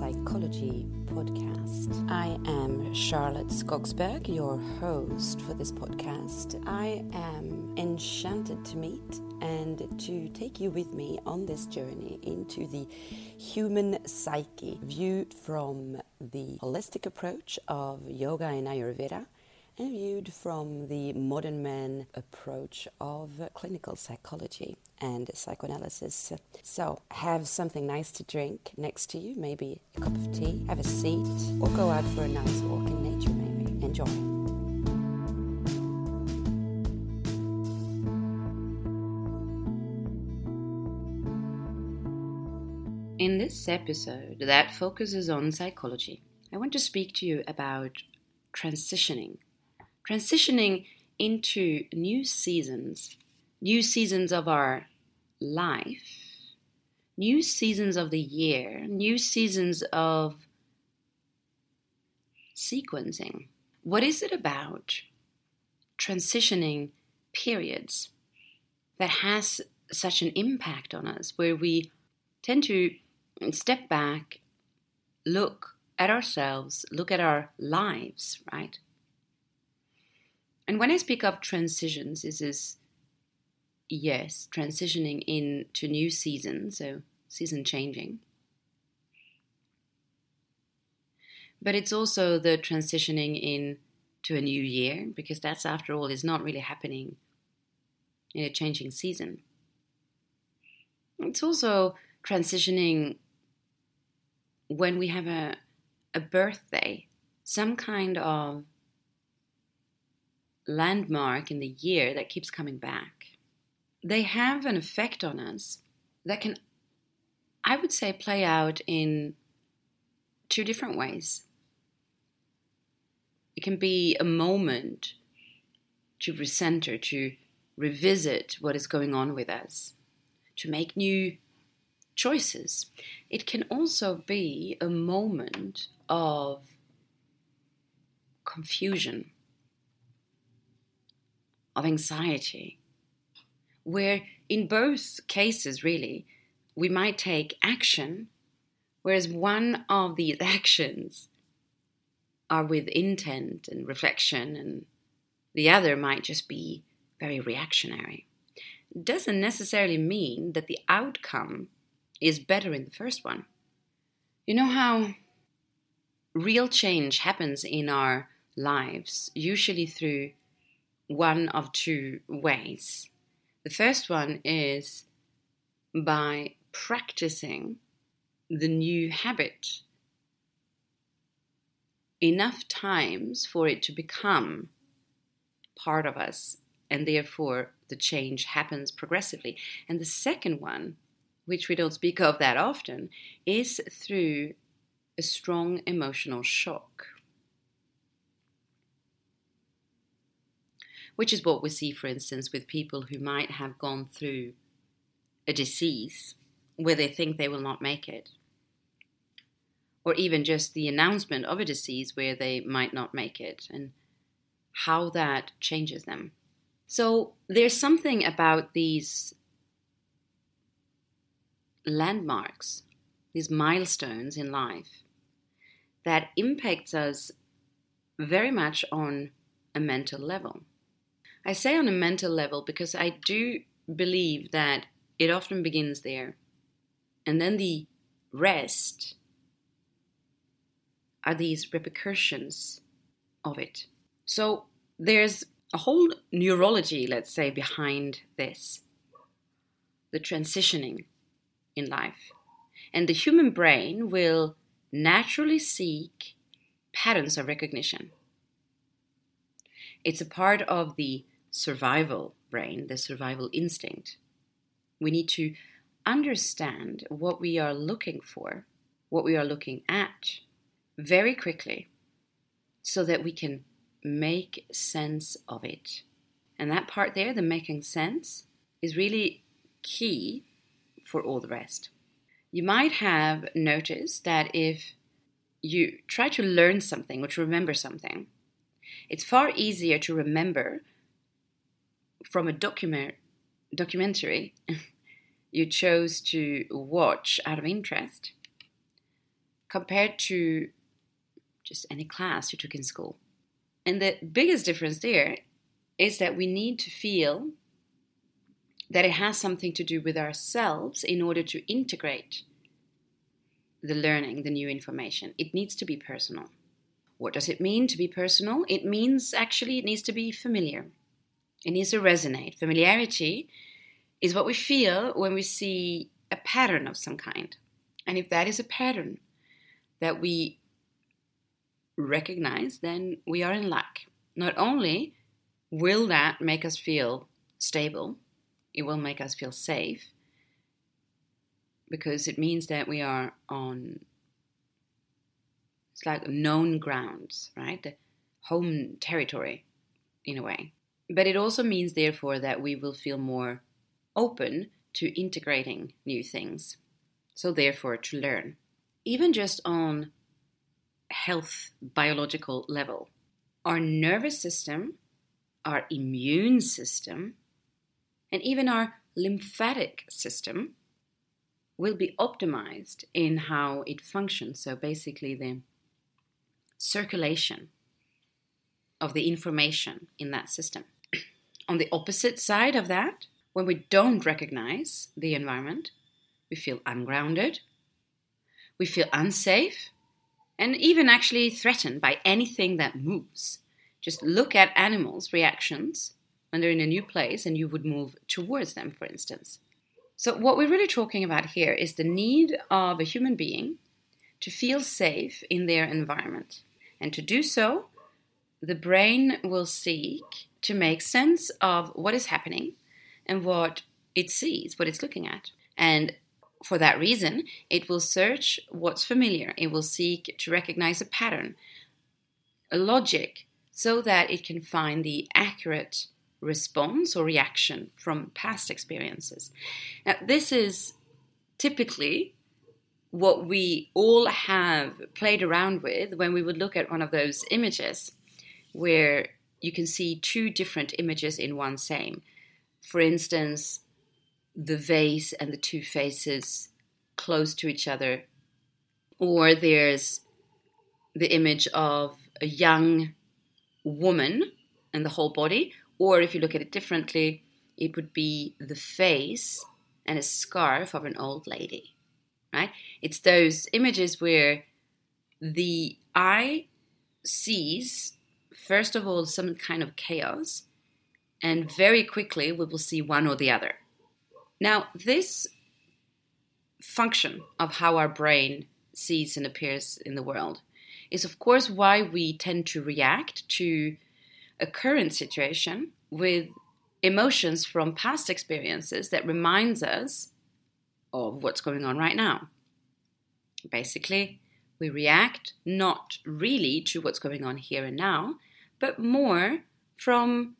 Psychology podcast. I am Charlotte Skogsberg, your host for this podcast. I am enchanted to meet and to take you with me on this journey into the human psyche, viewed from the holistic approach of yoga and Ayurveda viewed from the modern man approach of clinical psychology and psychoanalysis. So, have something nice to drink next to you, maybe a cup of tea, have a seat, or go out for a nice walk in nature, maybe. Enjoy. In this episode that focuses on psychology, I want to speak to you about transitioning. Transitioning into new seasons, new seasons of our life, new seasons of the year, new seasons of sequencing. What is it about transitioning periods that has such an impact on us where we tend to step back, look at ourselves, look at our lives, right? And when I speak of transitions, this is yes, transitioning into new season, so season changing. But it's also the transitioning in to a new year, because that's after all is not really happening in a changing season. It's also transitioning when we have a, a birthday, some kind of landmark in the year that keeps coming back they have an effect on us that can, I would say, play out in two different ways. It can be a moment to recenter, to revisit what is going on with us, to make new choices. It can also be a moment of confusion, of anxiety, where in both cases, really, we might take action, whereas one of these actions are with intent and reflection, and the other might just be very reactionary. Doesn't necessarily mean that the outcome is better in the first one. You know how real change happens in our lives, usually through one of two ways. The first one is by practicing the new habit enough times for it to become part of us, and therefore the change happens progressively. And the second one, which we don't speak of that often, is through a strong emotional shock. Which is what we see, for instance, with people who might have gone through a disease where they think they will not make it, or even just the announcement of a disease where they might not make it, and how that changes them. So there's something about these landmarks, these milestones in life, that impacts us very much on a mental level. I say on a mental level because I do believe that it often begins there. And then the rest are these repercussions of it. So there's a whole neurology, let's say, behind this the transitioning in life. And the human brain will naturally seek patterns of recognition. It's a part of the survival brain, the survival instinct. We need to understand what we are looking for, what we are looking at very quickly so that we can make sense of it. And that part there, the making sense, is really key for all the rest. You might have noticed that if you try to learn something or to remember something, it's far easier to remember from a document documentary you chose to watch out of interest compared to just any class you took in school. And the biggest difference there is that we need to feel that it has something to do with ourselves in order to integrate the learning, the new information. It needs to be personal. What does it mean to be personal? It means actually it needs to be familiar. It needs to resonate. Familiarity is what we feel when we see a pattern of some kind. And if that is a pattern that we recognize, then we are in luck. Not only will that make us feel stable, it will make us feel safe because it means that we are on it's like known grounds, right? The home territory in a way. But it also means therefore that we will feel more open to integrating new things. So therefore to learn. Even just on health biological level. Our nervous system, our immune system, and even our lymphatic system will be optimized in how it functions. So basically, the circulation of the information in that system. On the opposite side of that, when we don't recognize the environment, we feel ungrounded, we feel unsafe, and even actually threatened by anything that moves. Just look at animals' reactions when they're in a new place and you would move towards them, for instance. So, what we're really talking about here is the need of a human being to feel safe in their environment. And to do so, the brain will seek to make sense of what is happening and what it sees, what it's looking at. And for that reason, it will search what's familiar. It will seek to recognize a pattern, a logic, so that it can find the accurate response or reaction from past experiences. Now, this is typically what we all have played around with when we would look at one of those images where you can see two different images in one same. For instance, the vase and the two faces close to each other, or there's the image of a young woman and the whole body, or if you look at it differently, it would be the face and a scarf of an old lady, right? It's those images where the eye sees, first of all, some kind of chaos, and very quickly we will see one or the other. Now, this function of how our brain sees and appears in the world is, of course, why we tend to react to a current situation with emotions from past experiences that reminds us of what's going on right now. Basically, we react not really to what's going on here and now, but more from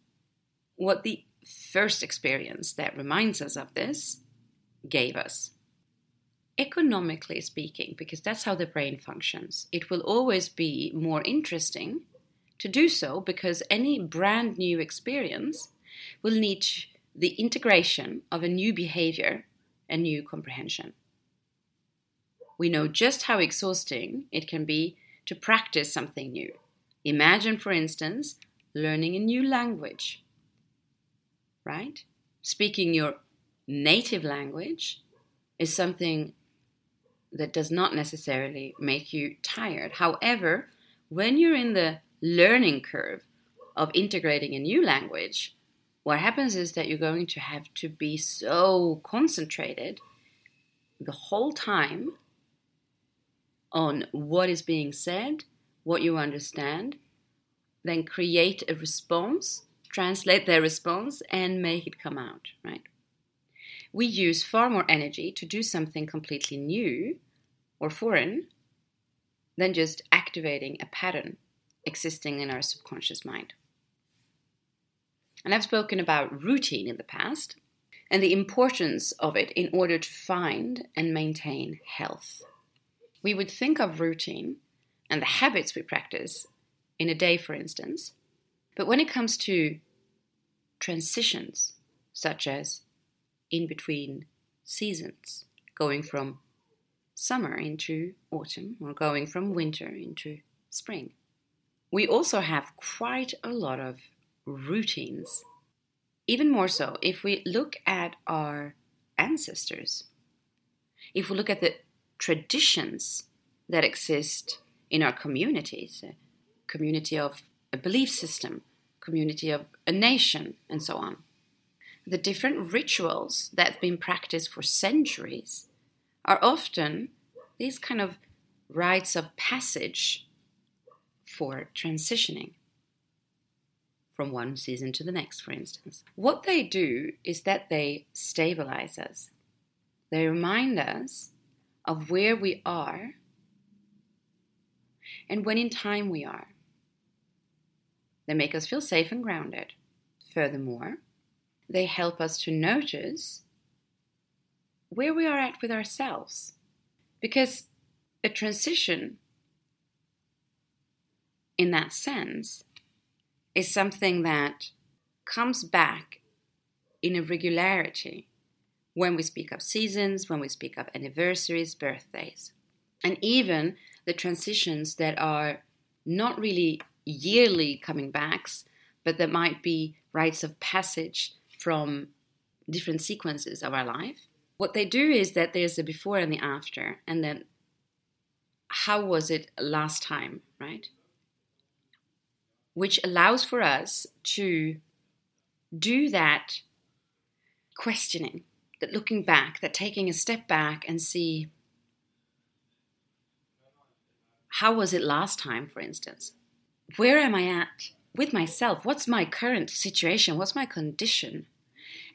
what the first experience that reminds us of this gave us. Economically speaking, because that's how the brain functions, it will always be more interesting to do so because any brand new experience will need the integration of a new behavior and new comprehension. We know just how exhausting it can be to practice something new. Imagine, for instance, learning a new language right? Speaking your native language is something that does not necessarily make you tired. However, when you're in the learning curve of integrating a new language, what happens is that you're going to have to be so concentrated the whole time on what is being said, what you understand, then create a response translate their response and make it come out, right? We use far more energy to do something completely new or foreign than just activating a pattern existing in our subconscious mind. And I've spoken about routine in the past and the importance of it in order to find and maintain health. We would think of routine and the habits we practice in a day, for instance, but when it comes to transitions, such as in between seasons, going from summer into autumn or going from winter into spring. We also have quite a lot of routines. Even more so, if we look at our ancestors, if we look at the traditions that exist in our communities, community of a belief system, community of a nation, and so on. The different rituals that have been practiced for centuries are often these kind of rites of passage for transitioning from one season to the next, for instance. What they do is that they stabilize us, they remind us of where we are and when in time we are. They make us feel safe and grounded. Furthermore, they help us to notice where we are at with ourselves. Because a transition, in that sense, is something that comes back in a regularity when we speak of seasons, when we speak of anniversaries, birthdays, and even the transitions that are not really yearly coming backs, but that might be rites of passage from different sequences of our life. What they do is that there's a before and the after, and then how was it last time, right? Which allows for us to do that questioning, that looking back, that taking a step back and see how was it last time, for instance? Where am I at with myself? What's my current situation? What's my condition?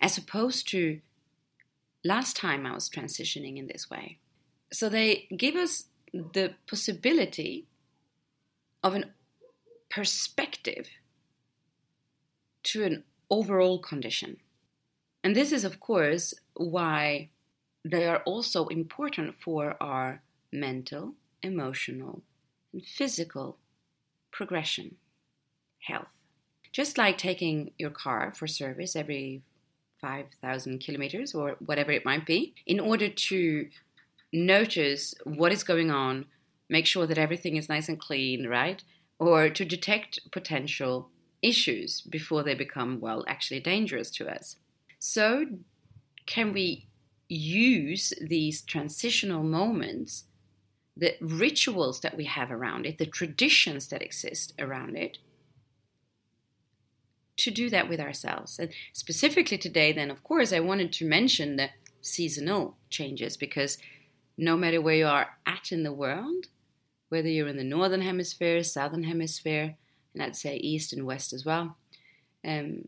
As opposed to last time I was transitioning in this way. So they give us the possibility of an perspective to an overall condition. And this is, of course, why they are also important for our mental, emotional, and physical progression, health. Just like taking your car for service every 5,000 kilometers or whatever it might be, in order to notice what is going on, make sure that everything is nice and clean, right? Or to detect potential issues before they become, well, actually dangerous to us. So, can we use these transitional moments the rituals that we have around it, the traditions that exist around it, to do that with ourselves. And specifically today, then, of course, I wanted to mention the seasonal changes because no matter where you are at in the world, whether you're in the northern hemisphere, southern hemisphere, and I'd say east and west as well, um,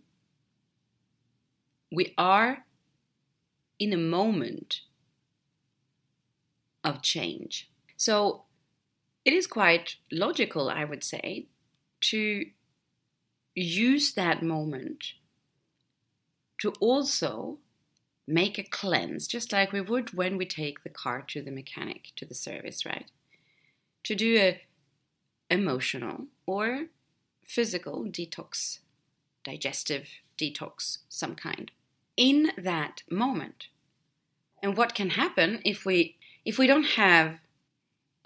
we are in a moment of change. So it is quite logical, I would say, to use that moment to also make a cleanse, just like we would when we take the car to the mechanic, to the service, right? To do a emotional or physical detox, digestive detox, some kind, in that moment. And what can happen if we if we don't have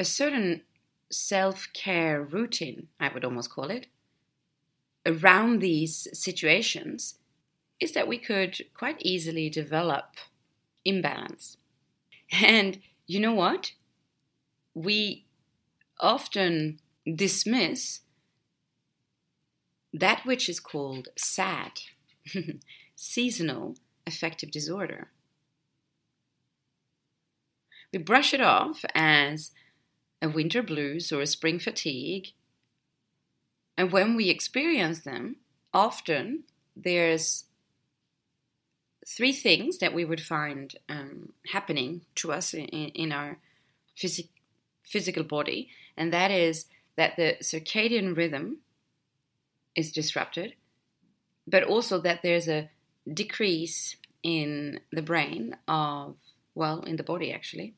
a certain self care routine, I would almost call it, around these situations is that we could quite easily develop imbalance. And you know what? We often dismiss that which is called SAD, seasonal affective disorder. We brush it off as a winter blues or a spring fatigue. And when we experience them, often there's three things that we would find um, happening to us in, in our phys- physical body, and that is that the circadian rhythm is disrupted, but also that there's a decrease in the brain of, well, in the body actually,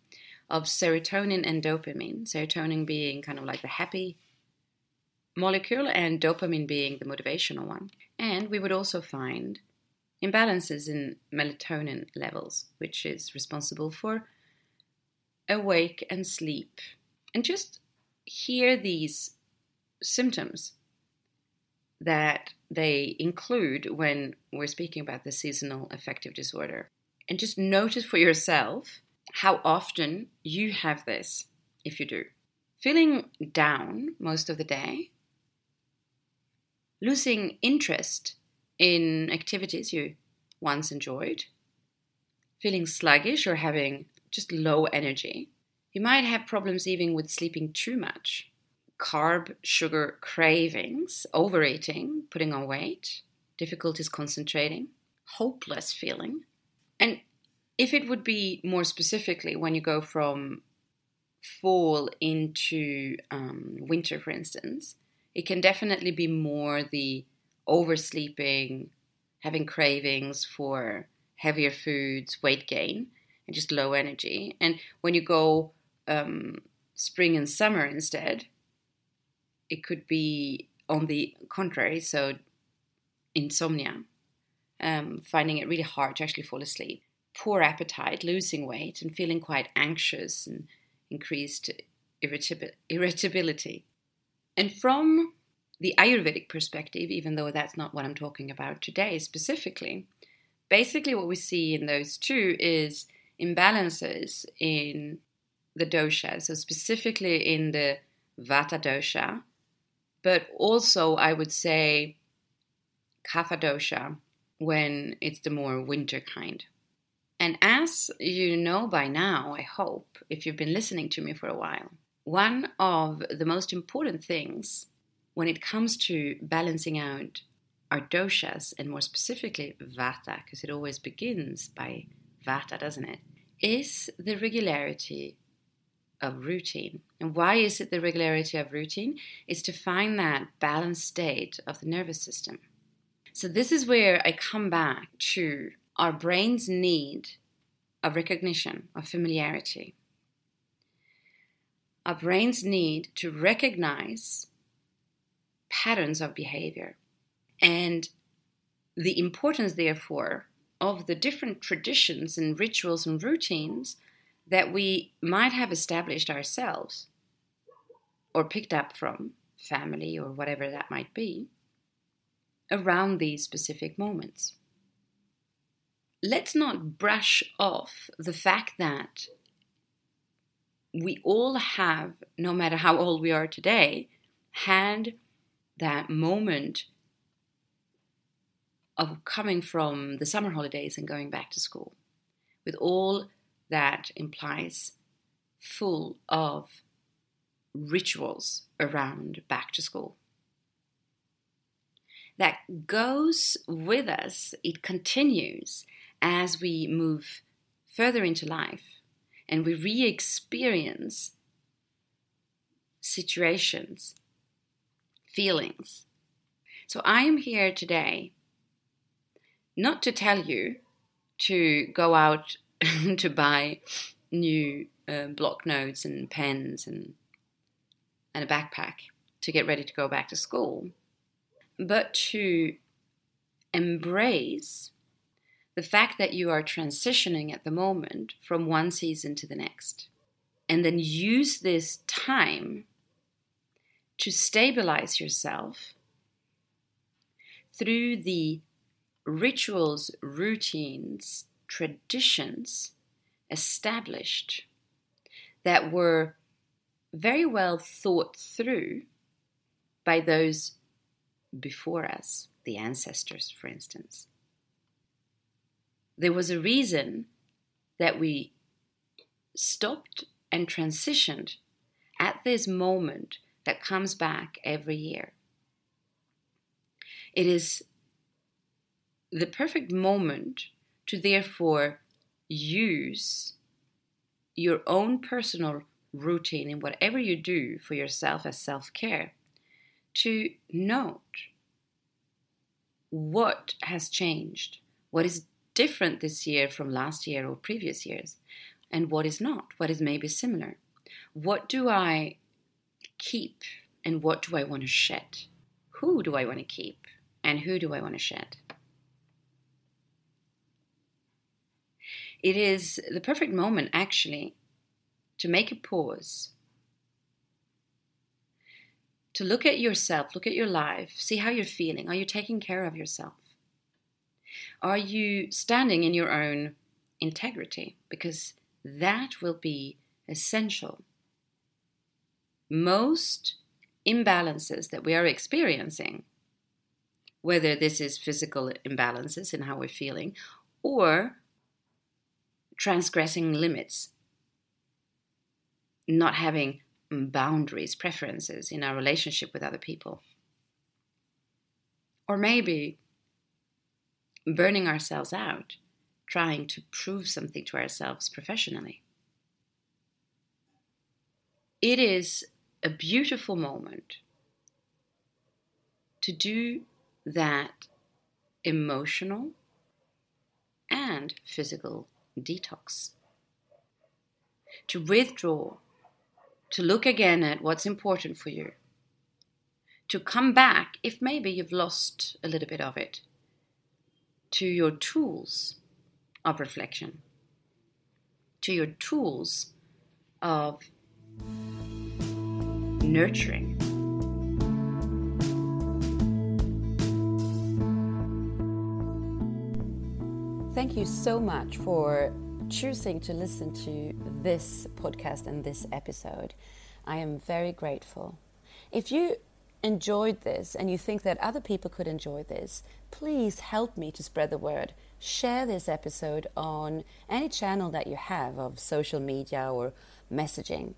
of serotonin and dopamine. Serotonin being kind of like the happy molecule, and dopamine being the motivational one. And we would also find imbalances in melatonin levels, which is responsible for awake and sleep, and just hear these symptoms that they include when we're speaking about the seasonal affective disorder. And just notice for yourself how often you have this, if you do. Feeling down most of the day, losing interest in activities you once enjoyed, feeling sluggish or having just low energy. You might have problems even with sleeping too much carb, sugar cravings, overeating, putting on weight, difficulties concentrating, hopeless feeling. And if it would be more specifically when you go from fall into um, winter, for instance, it can definitely be more the oversleeping, having cravings for heavier foods, weight gain, and just low energy. And when you go um, spring and summer instead, it could be on the contrary, so insomnia, um, finding it really hard to actually fall asleep, poor appetite, losing weight, and feeling quite anxious and increased irritability. And from the Ayurvedic perspective, even though that's not what I'm talking about today specifically, basically what we see in those two is imbalances in the dosha, so specifically in the Vata dosha, but also I would say Kapha dosha when it's the more winter kind. And as you know by now, I hope, if you've been listening to me for a while, one of the most important things when it comes to balancing out our doshas, and more specifically vata, because it always begins by vata, doesn't it? Is the regularity of routine. And why is it the regularity of routine? Is to find that balanced state of the nervous system. So, this is where I come back to our brain's need of recognition, of familiarity. Our brain's need to recognize patterns of behavior and the importance, therefore, of the different traditions and rituals and routines that we might have established ourselves or picked up from family or whatever that might be around these specific moments. Let's not brush off the fact that we all have, no matter how old we are today, had that moment of coming from the summer holidays and going back to school with all that implies full of rituals around back to school. That goes with us, it continues as we move further into life and we re experience situations, feelings. So I am here today not to tell you to go out to buy new uh, block notes and pens and and a backpack to get ready to go back to school, but to embrace the fact that you are transitioning at the moment from one season to the next. And then use this time to stabilize yourself through the rituals, routines, traditions established that were very well thought through by those before us, the ancestors, for instance. There was a reason that we stopped and transitioned at this moment that comes back every year. It is the perfect moment to therefore use your own personal routine in whatever you do for yourself as self care to note what has changed, what is different this year from last year or previous years, and what is not, what is maybe similar. What do I keep and what do I want to shed? Who do I want to keep and who do I want to shed? It is the perfect moment, actually, to make a pause, to look at yourself, look at your life, see how you're feeling. Are you taking care of yourself? Are you standing in your own integrity? Because that will be essential. Most imbalances that we are experiencing, whether this is physical imbalances in how we're feeling or transgressing limits, not having boundaries, preferences in our relationship with other people. Or maybe burning ourselves out, trying to prove something to ourselves professionally. It is a beautiful moment to do that emotional and physical detox. To withdraw, to look again at what's important for you, to come back if maybe you've lost a little bit of it, to your tools of reflection, to your tools of nurturing. Thank you so much for choosing to listen to this podcast and this episode. I am very grateful. If you enjoyed this and you think that other people could enjoy this, please help me to spread the word. Share this episode on any channel that you have of social media or messaging.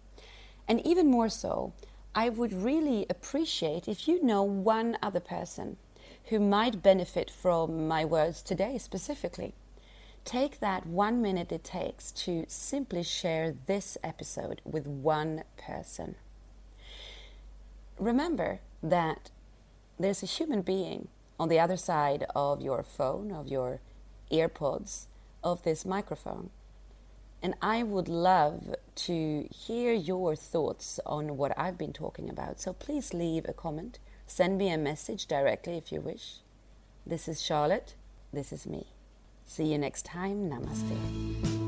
And even more so, I would really appreciate if you know one other person who might benefit from my words today specifically. Take that one minute it takes to simply share this episode with one person. Remember that there's a human being on the other side of your phone, of your earpods, of this microphone. And I would love to hear your thoughts on what I've been talking about. So please leave a comment. Send me a message directly if you wish. This is Charlotte. This is me. See you next time. Namaste.